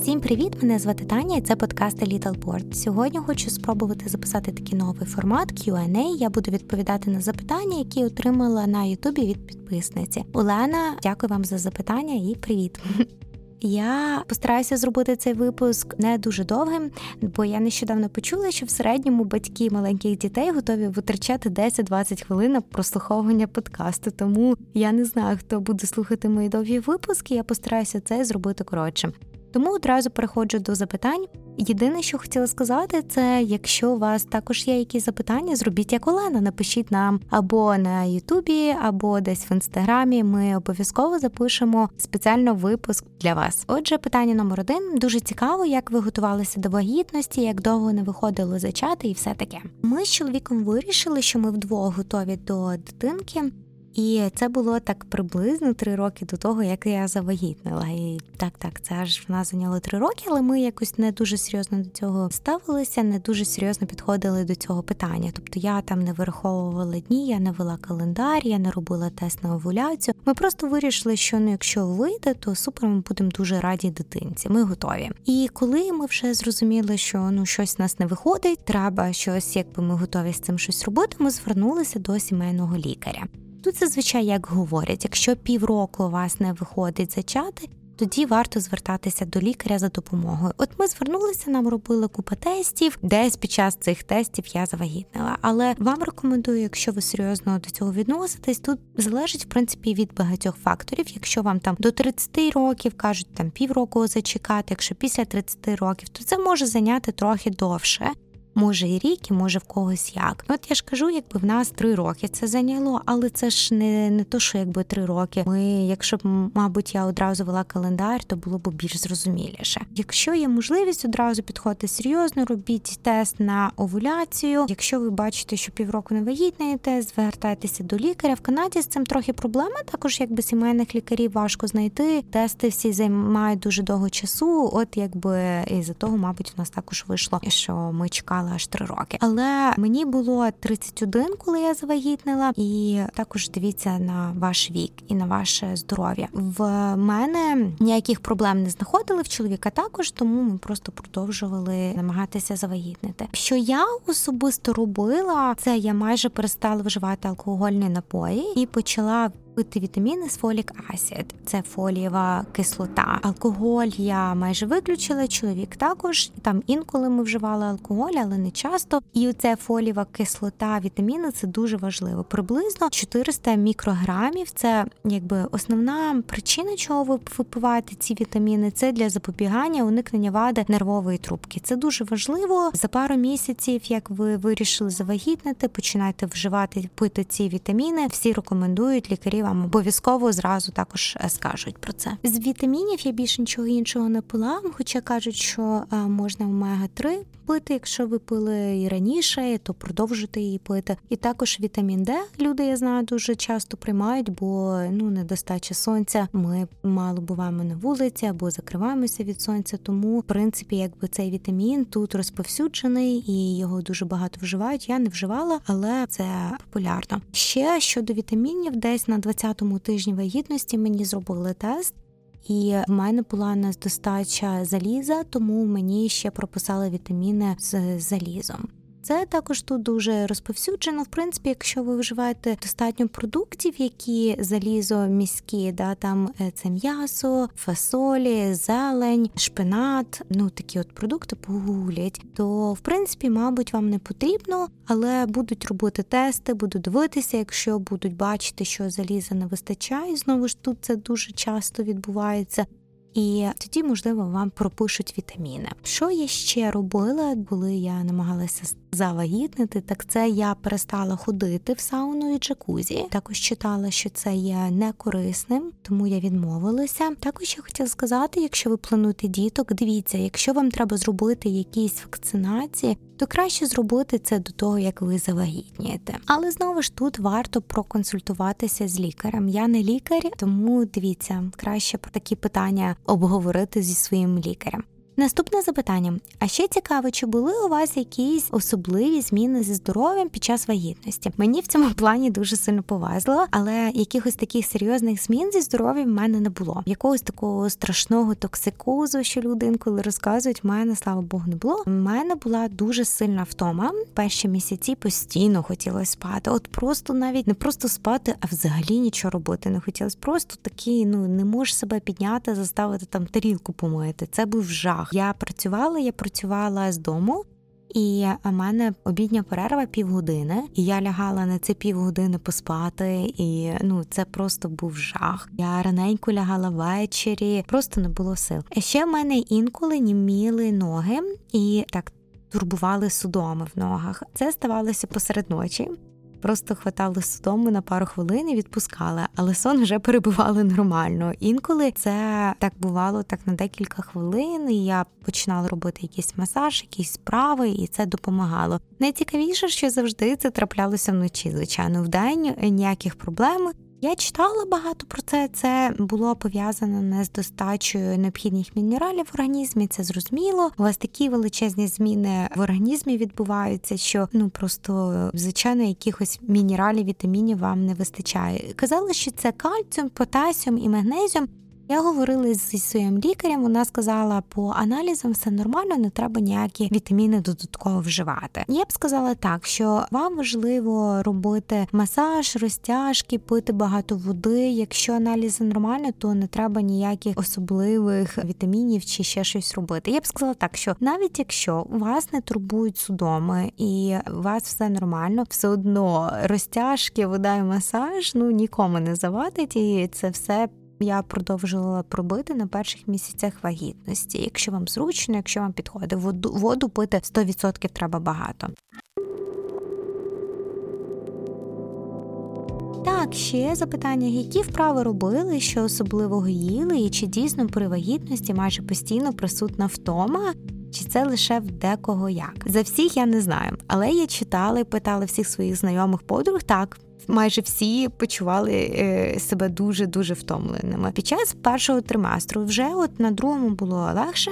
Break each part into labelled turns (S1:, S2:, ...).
S1: Всім привіт! Мене звати Таня. і Це подкаст Little Board. Сьогодні хочу спробувати записати такий новий формат Q&A. Я буду відповідати на запитання, які отримала на Ютубі від підписниці. Олена, дякую вам за запитання і привіт. Я постараюся зробити цей випуск не дуже довгим, бо я нещодавно почула, що в середньому батьки маленьких дітей готові витрачати 10-20 хвилин на прослуховування подкасту. Тому я не знаю, хто буде слухати мої довгі випуски. Я постараюся це зробити коротше. Тому одразу переходжу до запитань. Єдине, що хотіла сказати, це якщо у вас також є якісь запитання, зробіть як Олена, напишіть нам або на Ютубі, або десь в інстаграмі. Ми обов'язково запишемо спеціально випуск для вас. Отже, питання номер один дуже цікаво, як ви готувалися до вагітності, як довго не виходили зачати, і все таке. Ми з чоловіком вирішили, що ми вдвох готові до дитинки. І це було так приблизно три роки до того, як я завагітнила. І так, так, це аж в нас зайняло три роки, але ми якось не дуже серйозно до цього ставилися, не дуже серйозно підходили до цього питання. Тобто я там не вираховувала дні, я не вела календар, я не робила тест на овуляцію. Ми просто вирішили, що ну, якщо вийде, то супер, ми будемо дуже раді дитинці. Ми готові. І коли ми вже зрозуміли, що ну щось в нас не виходить, треба щось, якби ми готові з цим щось робити. Ми звернулися до сімейного лікаря. Тут зазвичай як говорять, якщо півроку у вас не виходить зачати, тоді варто звертатися до лікаря за допомогою. От ми звернулися, нам робили купа тестів, десь під час цих тестів я завагітнила. Але вам рекомендую, якщо ви серйозно до цього відноситесь, тут залежить в принципі від багатьох факторів. Якщо вам там до 30 років кажуть там півроку зачекати, якщо після 30 років, то це може зайняти трохи довше може і рік, і може в когось як. От я ж кажу, якби в нас три роки це зайняло, але це ж не не то, що якби три роки. Ми, якщо б, мабуть, я одразу вела календар, то було б більш зрозуміліше. Якщо є можливість одразу підходити серйозно, робіть тест на овуляцію. Якщо ви бачите, що півроку не вагітнієте, звертайтеся до лікаря. В Канаді з цим трохи проблема. Також якби сімейних лікарів важко знайти. Тести всі займають дуже довго часу. От якби і за того, мабуть, у нас також вийшло, що ми чекали аж три роки. Але мені було 31, коли я завагітнила, і також дивіться на ваш вік і на ваше здоров'я. В мене ніяких проблем не знаходили в чоловіка також, тому ми просто продовжували намагатися завагітнити. Що я особисто робила, це я майже перестала вживати алкогольні напої і почала вітаміни з фолік асід. Це фолієва кислота. Алкоголь я майже виключила. Чоловік також там інколи ми вживали алкоголь, але не часто. І оце фолієва кислота, вітаміни це дуже важливо. Приблизно 400 мікрограмів. Це якби основна причина, чого ви випиваєте ці вітаміни. Це для запобігання уникнення вади нервової трубки. Це дуже важливо. За пару місяців, як ви вирішили завагітнити, починайте вживати пити ці вітаміни. Всі рекомендують лікарі вам обов'язково зразу також е, скажуть про це. З вітамінів я більше нічого іншого не пила, хоча кажуть, що е, можна омега 3 пити, якщо ви пили і раніше, то продовжуйте її пити. І також вітамін Д люди я знаю дуже часто приймають, бо ну недостача сонця. Ми мало буваємо на вулиці або закриваємося від сонця. Тому в принципі, якби цей вітамін тут розповсюджений і його дуже багато вживають. Я не вживала, але це популярно. Ще щодо вітамінів, десь на 20-му тижні вагітності мені зробили тест. І в мене була недостача заліза, тому мені ще прописали вітаміни з залізом. Це також тут дуже розповсюджено. В принципі, якщо ви вживаєте достатньо продуктів, які залізо міські, да там е, це м'ясо, фасолі, зелень, шпинат, ну такі от продукти погулять, то в принципі, мабуть, вам не потрібно, але будуть робити тести, будуть дивитися, якщо будуть бачити, що заліза не вистачає. Знову ж тут це дуже часто відбувається. І тоді, можливо, вам пропишуть вітаміни. Що я ще робила, коли я намагалася завагітнити, так це я перестала ходити в сауну і джакузі. Також читала, що це є некорисним, тому я відмовилася. Також я хотіла сказати, якщо ви плануєте діток, дивіться, якщо вам треба зробити якісь вакцинації, то краще зробити це до того, як ви завагітнієте. Але знову ж тут варто проконсультуватися з лікарем. Я не лікар, тому дивіться, краще про такі питання обговорити зі своїм лікарем. Наступне запитання: а ще цікаво, чи були у вас якісь особливі зміни зі здоров'ям під час вагітності? Мені в цьому плані дуже сильно повезло, але якихось таких серйозних змін зі здоров'ям в мене не було. Якогось такого страшного токсикозу, що люди інколи розказують, в мене слава Богу, не було. У мене була дуже сильна втома. Перші місяці постійно хотілося спати. От просто навіть не просто спати, а взагалі нічого робити не хотілося. Просто такий, ну не можеш себе підняти, заставити там тарілку помити. Це був жах. Я працювала, я працювала з дому. І у мене обідня перерва півгодини, і я лягала на це півгодини поспати, і ну це просто був жах. Я раненько лягала ввечері, просто не було сил. Ще в мене інколи німіли ноги і так турбували судоми в ногах. Це ставалося посеред ночі. Просто хватали судому на пару хвилин і відпускали, але сон вже перебували нормально. Інколи це так бувало так на декілька хвилин. і Я починала робити якийсь масаж, якісь справи, і це допомагало. Найцікавіше, що завжди це траплялося вночі. Звичайно, вдень ніяких проблем. Я читала багато про це. Це було пов'язано не з достачею необхідних мінералів в організмі. Це зрозуміло. У вас такі величезні зміни в організмі відбуваються, що ну просто звичайно якихось мінералів, вітамінів вам не вистачає. Казали, що це кальціум, потасіум і магнезіум. Я говорила зі своїм лікарем. Вона сказала, по аналізам все нормально, не треба ніякі вітаміни додатково вживати. Я б сказала так, що вам важливо робити масаж, розтяжки, пити багато води. Якщо аналізи нормально, то не треба ніяких особливих вітамінів чи ще щось робити. Я б сказала так, що навіть якщо вас не турбують судоми і у вас все нормально, все одно розтяжки, вода і масаж ну нікому не завадить, і це все я продовжувала пробити на перших місяцях вагітності. Якщо вам зручно, якщо вам підходить, воду, воду пити 100% треба багато. Так, ще запитання, які вправи робили, що особливого їли, і чи дійсно при вагітності майже постійно присутна втома, чи це лише в декого як? За всіх я не знаю, але я читала і питала всіх своїх знайомих подруг так майже всі почували е, себе дуже дуже втомленими. Під час першого триместру вже от на другому було легше.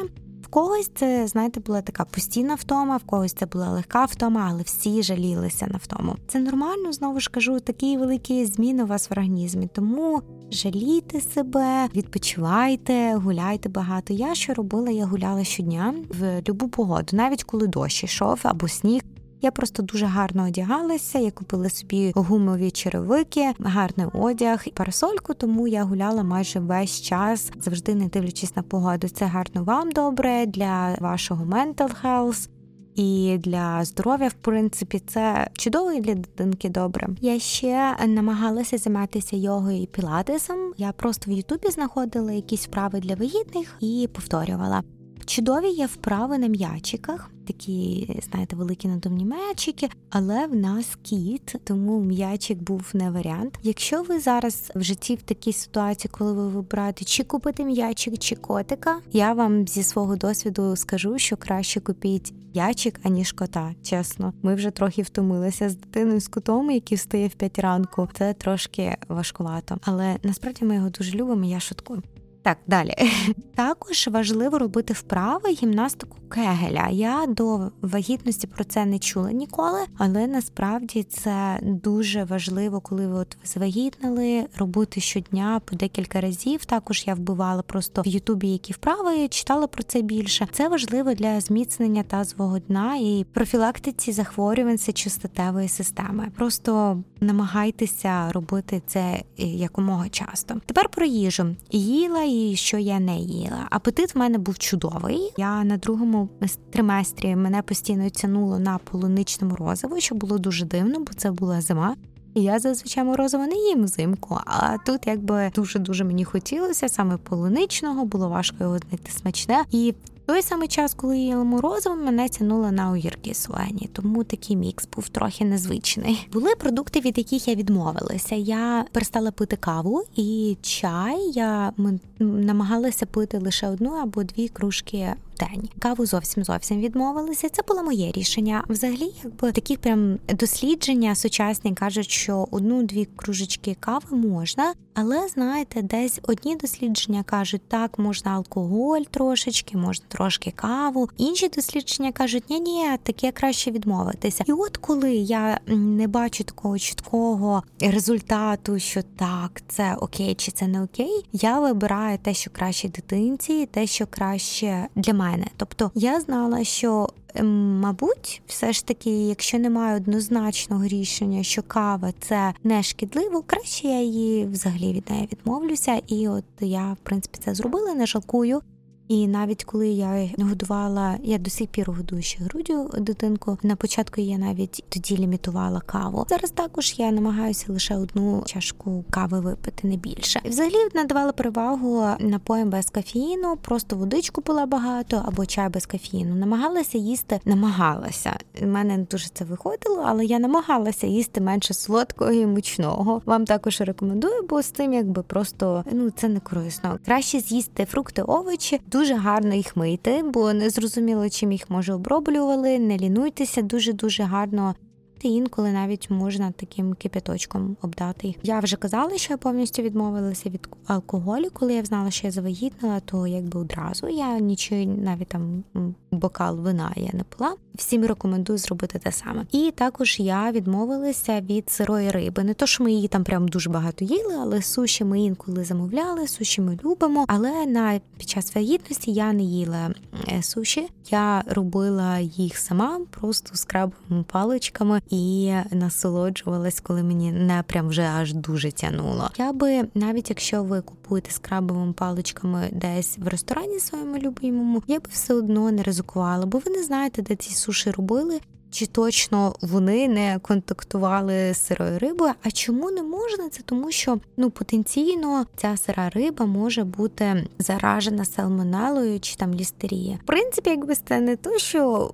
S1: В когось це, знаєте, була така постійна втома, в когось це була легка втома, але всі жалілися на втому. Це нормально, знову ж кажу, такі великі зміни у вас в організмі. Тому жалійте себе, відпочивайте, гуляйте багато. Я що робила? Я гуляла щодня в любу погоду, навіть коли дощ йшов або сніг. Я просто дуже гарно одягалася. Я купила собі гумові черевики, гарний одяг і парасольку, тому я гуляла майже весь час, завжди не дивлячись на погоду. Це гарно вам добре для вашого mental health. І для здоров'я, в принципі, це чудово і для дитинки добре. Я ще намагалася займатися йогою і пілатесом. Я просто в Ютубі знаходила якісь вправи для вагітних і повторювала. Чудові є вправи на м'ячиках, такі, знаєте, великі надувні м'ячики, але в нас кіт, тому м'ячик був не варіант. Якщо ви зараз в житті в такій ситуації, коли ви вибираєте чи купити м'ячик, чи котика, я вам зі свого досвіду скажу, що краще купіть м'ячик, аніж кота. Чесно, ми вже трохи втомилися з дитиною з котом, який встає в 5 ранку. Це трошки важкувато, але насправді ми його дуже любимо. Я шуткую. Так, далі. Також важливо робити вправи гімнастику кегеля. Я до вагітності про це не чула ніколи, але насправді це дуже важливо, коли ви от завагітнили, робити щодня по декілька разів. Також я вбивала просто в Ютубі які вправи, читала про це більше. Це важливо для зміцнення тазового дна і профілактиці захворювань сечостатевої системи. Просто намагайтеся робити це якомога часто. Тепер про їжу їла і що я не їла. Апетит в мене був чудовий. Я на другому триместрі мене постійно тянуло на полуничному розову, що було дуже дивно, бо це була зима. І я зазвичай морозиво не їм взимку, а тут якби дуже дуже мені хотілося саме полуничного, було важко його знайти смачне. І той самий час, коли їла морозиво, мене тянуло на огірки солені, тому такий мікс був трохи незвичний. Були продукти, від яких я відмовилася. Я перестала пити каву і чай. Я намагалася пити лише одну або дві кружки день. Каву зовсім зовсім відмовилися. Це було моє рішення. Взагалі, якби такі прям дослідження сучасні кажуть, що одну-дві кружечки кави можна, але знаєте, десь одні дослідження кажуть, так можна алкоголь трошечки, можна трошки каву. Інші дослідження кажуть, ні, ні, таке краще відмовитися. І от коли я не бачу такого чіткого результату, що так, це окей чи це не окей, я вибираю те, що краще дитинці, те, що краще для мене. Тобто я знала, що Ем, мабуть, все ж таки, якщо немає однозначного рішення, що кава це не шкідливо, краще я її взагалі від неї відмовлюся. І от я, в принципі, це зробила, не жалкую. І навіть коли я годувала, я до сих пір годую ще грудю дитинку. На початку я навіть тоді лімітувала каву. Зараз також я намагаюся лише одну чашку кави випити, не більше. І взагалі надавала перевагу напоям без кофеїну, просто водичку пила багато або чай без кофеїну. Намагалася їсти, намагалася. У мене не дуже це виходило, але я намагалася їсти менше солодкого і мучного. Вам також рекомендую, бо з цим якби просто ну це не корисно. Краще з'їсти фрукти, овочі. Дуже гарно їх мити, бо не зрозуміло, чим їх може оброблювали. Не лінуйтеся, дуже дуже гарно та інколи навіть можна таким кипяточком обдати їх. Я вже казала, що я повністю відмовилася від алкоголю. Коли я знала, що я завагітнила, то якби одразу я нічого навіть там бокал вина я не пила. Всім рекомендую зробити те саме. І також я відмовилася від сирої риби. Не то що ми її там прям дуже багато їли, але суші ми інколи замовляли, суші ми любимо. Але на під час вагітності я не їла е, суші. Я робила їх сама, просто з крабовими паличками і насолоджувалась, коли мені не прям вже аж дуже тянуло. Я би навіть якщо ви купуєте з крабовими паличками десь в ресторані своєму любимому, я би все одно не ризикувала, бо ви не знаєте, де ці суші робили. Чи точно вони не контактували з сирою рибою? А чому не можна? Це тому, що ну потенційно ця сира риба може бути заражена сальмонелою чи там лістерія. В принципі, якби це не то, що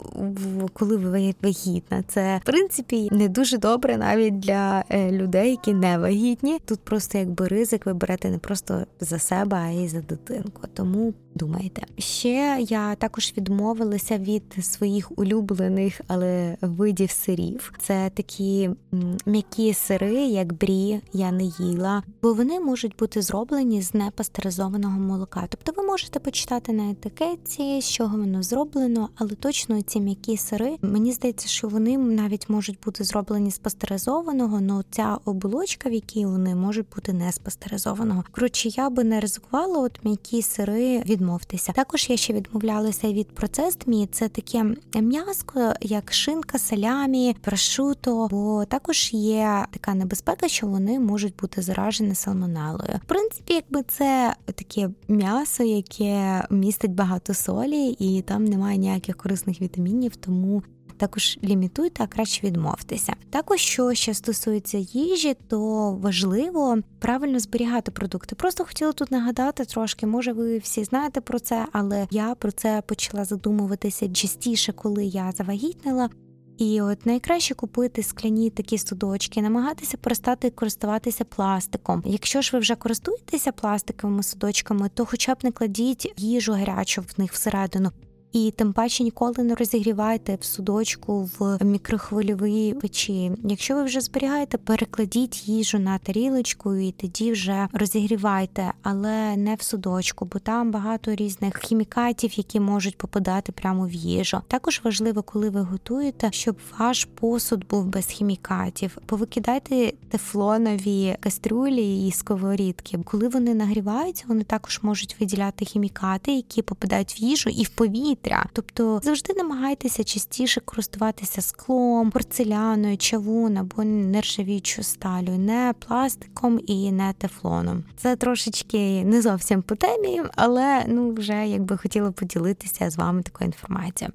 S1: коли ви вагітна, це в принципі не дуже добре навіть для е, людей, які не вагітні. Тут просто якби ризик ви берете не просто за себе, а й за дитинку. Тому думайте. Ще я також відмовилася від своїх улюблених, але видів сирів. Це такі м'які сири, як брі, я не їла, бо вони можуть бути зроблені з непастеризованого молока. Тобто ви можете почитати на етикетці, з чого воно зроблено, але точно ці м'які сири, мені здається, що вони навіть можуть бути зроблені з пастеризованого, але ця оболочка, в якій вони можуть бути не з пастеризованого. Коротше, я би не ризикувала от м'які сири від відмовтеся. Також я ще відмовлялася від процестмі. Це таке м'яско, як шинка, салямі, прошуто, бо також є така небезпека, що вони можуть бути заражені салмонелою. В принципі, якби це таке м'ясо, яке містить багато солі, і там немає ніяких корисних вітамінів, тому також лімітуйте, а краще відмовтеся. Також, що ще стосується їжі, то важливо правильно зберігати продукти. Просто хотіла тут нагадати трошки, може, ви всі знаєте про це, але я про це почала задумуватися частіше, коли я завагітнила. І от найкраще купити скляні такі судочки, намагатися перестати користуватися пластиком. Якщо ж ви вже користуєтеся пластиковими судочками, то хоча б не кладіть їжу гарячу в них всередину і тим паче ніколи не розігрівайте в судочку в мікрохвильовій печі. Якщо ви вже зберігаєте, перекладіть їжу на тарілочку і тоді вже розігрівайте, але не в судочку, бо там багато різних хімікатів, які можуть попадати прямо в їжу. Також важливо, коли ви готуєте, щоб ваш посуд був без хімікатів. Повикидайте тефлонові кастрюлі і сковорідки. Коли вони нагріваються, вони також можуть виділяти хімікати, які попадають в їжу і в повітря повітря. Тобто завжди намагайтеся частіше користуватися склом, порцеляною, чавун або нержавічою сталю, не пластиком і не тефлоном. Це трошечки не зовсім по темі, але ну вже якби хотіла поділитися з вами такою інформацією.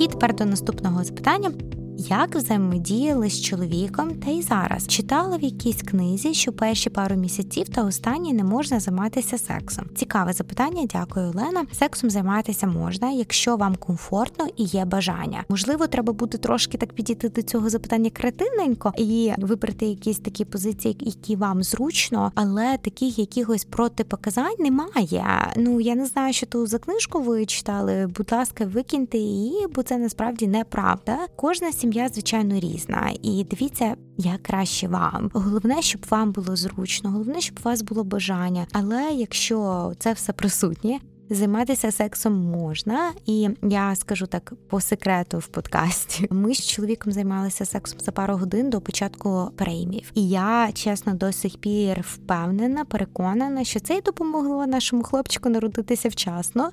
S1: І тепер до наступного запитання. Як взаємодіяли з чоловіком та й зараз. Читала в якійсь книзі, що перші пару місяців та останні не можна займатися сексом. Цікаве запитання. Дякую, Олена. Сексом займатися можна, якщо вам комфортно і є бажання. Можливо, треба буде трошки так підійти до цього запитання кретинненько і вибрати якісь такі позиції, які вам зручно, але таких якихось протипоказань немає. Ну я не знаю, що ту за книжку ви читали. Будь ласка, викиньте її, бо це насправді неправда. Кожна сім'я, звичайно, різна. І дивіться, як краще вам. Головне, щоб вам було зручно, головне, щоб у вас було бажання. Але якщо це все присутнє. Займатися сексом можна, і я скажу так по секрету в подкасті. Ми з чоловіком займалися сексом за пару годин до початку преймів. І я чесно до сих пір впевнена, переконана, що це й допомогло нашому хлопчику народитися вчасно.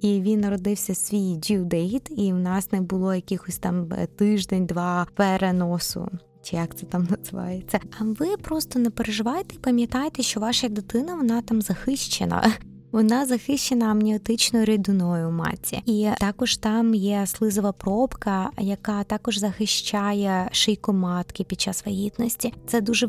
S1: І він народився свій date, і в нас не було якихось там е, тиждень-два переносу. Чи як це там називається? А ви просто не переживайте і пам'ятайте, що ваша дитина вона там захищена. Вона захищена амніотичною рідиною матці, і також там є слизова пробка, яка також захищає шийку матки під час вагітності. Це дуже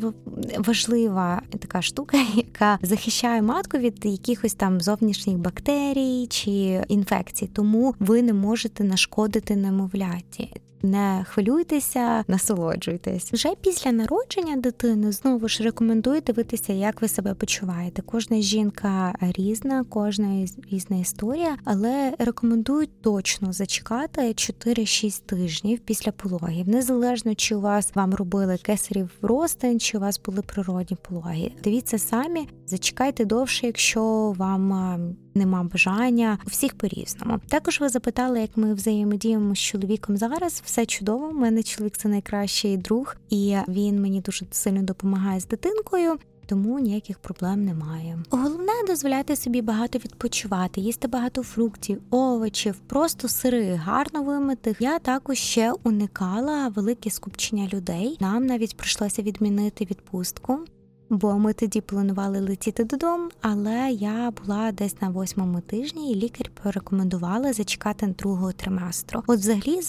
S1: важлива така штука, яка захищає матку від якихось там зовнішніх бактерій чи інфекцій. Тому ви не можете нашкодити немовляті. Не хвилюйтеся, насолоджуйтесь. Вже після народження дитини знову ж рекомендую дивитися, як ви себе почуваєте. Кожна жінка різна, кожна різна історія, але рекомендую точно зачекати 4-6 тижнів після пологів, незалежно чи у вас вам робили кесарів ростин, чи у вас були природні пологи. Дивіться самі, зачекайте довше, якщо вам нема бажання у всіх по різному. Також ви запитали, як ми взаємодіємо з чоловіком зараз. Все чудово. У мене чоловік це найкращий друг, і він мені дуже сильно допомагає з дитинкою. Тому ніяких проблем немає. Головне дозволяти собі багато відпочивати, їсти багато фруктів, овочів, просто сири, гарно вимитих. Я також ще уникала велике скупчення людей. Нам навіть прийшлося відмінити відпустку бо ми тоді планували летіти додому, але я була десь на восьмому тижні, і лікар порекомендувала зачекати другого триместру. От, взагалі,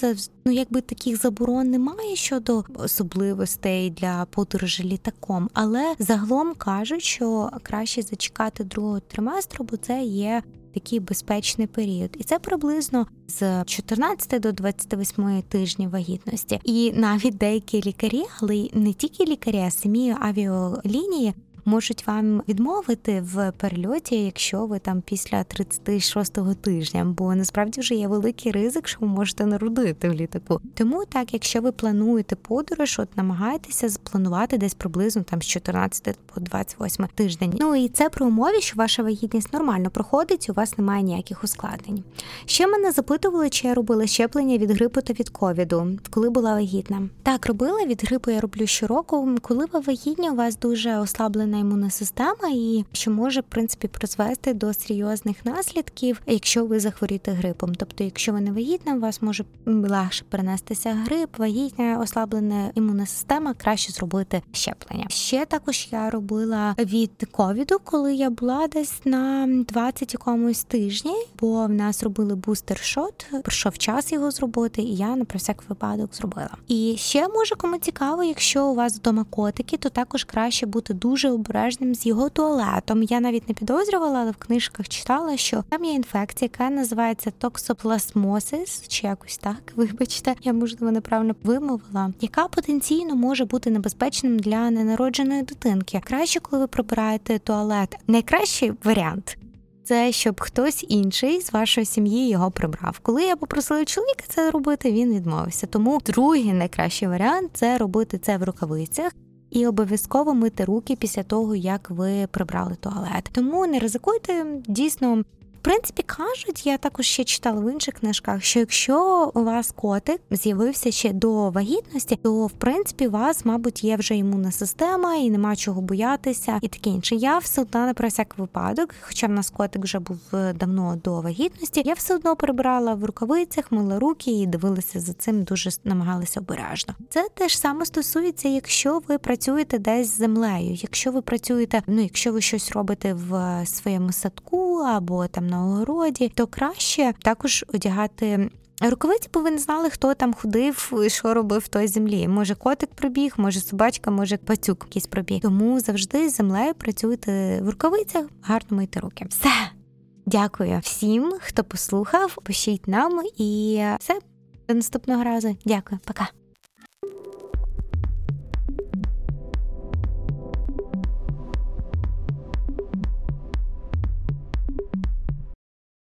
S1: ну якби таких заборон немає щодо особливостей для подорожі літаком, але загалом кажуть, що краще зачекати другого триместру, бо це є такий безпечний період, і це приблизно з 14 до 28 тижнів вагітності. І навіть деякі лікарі, але не тільки лікарі, а самі авіалінії можуть вам відмовити в перельоті, якщо ви там після 36-го тижня, бо насправді вже є великий ризик, що ви можете народити в літаку. Тому так, якщо ви плануєте подорож, от намагайтеся спланувати десь приблизно там з 14 по 28 тиждень. Ну і це при умові, що ваша вагітність нормально проходить, у вас немає ніяких ускладнень. Ще мене запитували, чи я робила щеплення від грипу та від ковіду, коли була вагітна. Так робила від грипу. Я роблю щороку. Коли ви вагітні, у вас дуже ослаблена імунна система, і що може в принципі призвести до серйозних наслідків, якщо ви захворієте грипом. Тобто, якщо ви не вагітна, у вас може легше перенестися грип, вагітня, ослаблена імунна система, краще зробити щеплення. Ще також я робила від ковіду, коли я була десь на 20 якомусь тижні, бо в нас робили бустер-шот, пройшов час його зробити, і я на про всяк випадок зробила. І ще може кому цікаво, якщо у вас вдома котики, то також краще бути дуже обережним з його туалетом. Я навіть не підозрювала, але в книжках читала, що там є інфекція, яка називається токсоплазмосис, чи якось так, вибачте, я можливо неправильно вимовила, яка потенційно може бути небезпечним для ненародженої дитинки. Краще, коли ви прибираєте туалет, найкращий варіант. Це щоб хтось інший з вашої сім'ї його прибрав. Коли я попросила чоловіка це робити, він відмовився. Тому другий найкращий варіант це робити це в рукавицях і обов'язково мити руки після того, як ви прибрали туалет. Тому не ризикуйте дійсно в принципі, кажуть, я також ще читала в інших книжках, що якщо у вас котик з'явився ще до вагітності, то в принципі у вас, мабуть, є вже імунна система і нема чого боятися, і таке інше. Я все одно не про всяк випадок, хоча в нас котик вже був е, давно до вагітності. Я все одно прибирала в рукавицях, мила руки і дивилася за цим, дуже намагалася обережно. Це теж саме стосується, якщо ви працюєте десь з землею, якщо ви працюєте, ну якщо ви щось робите в своєму садку або там на огороді, то краще також одягати. Рукавиці, бо ви не знали, хто там ходив, і що робив в той землі. Може, котик пробіг, може собачка, може пацюк якийсь пробіг. Тому завжди з землею працюйте в рукавицях, гарно мийте руки. Все. Дякую всім, хто послухав. Пишіть нам і все до наступного разу. Дякую, пока.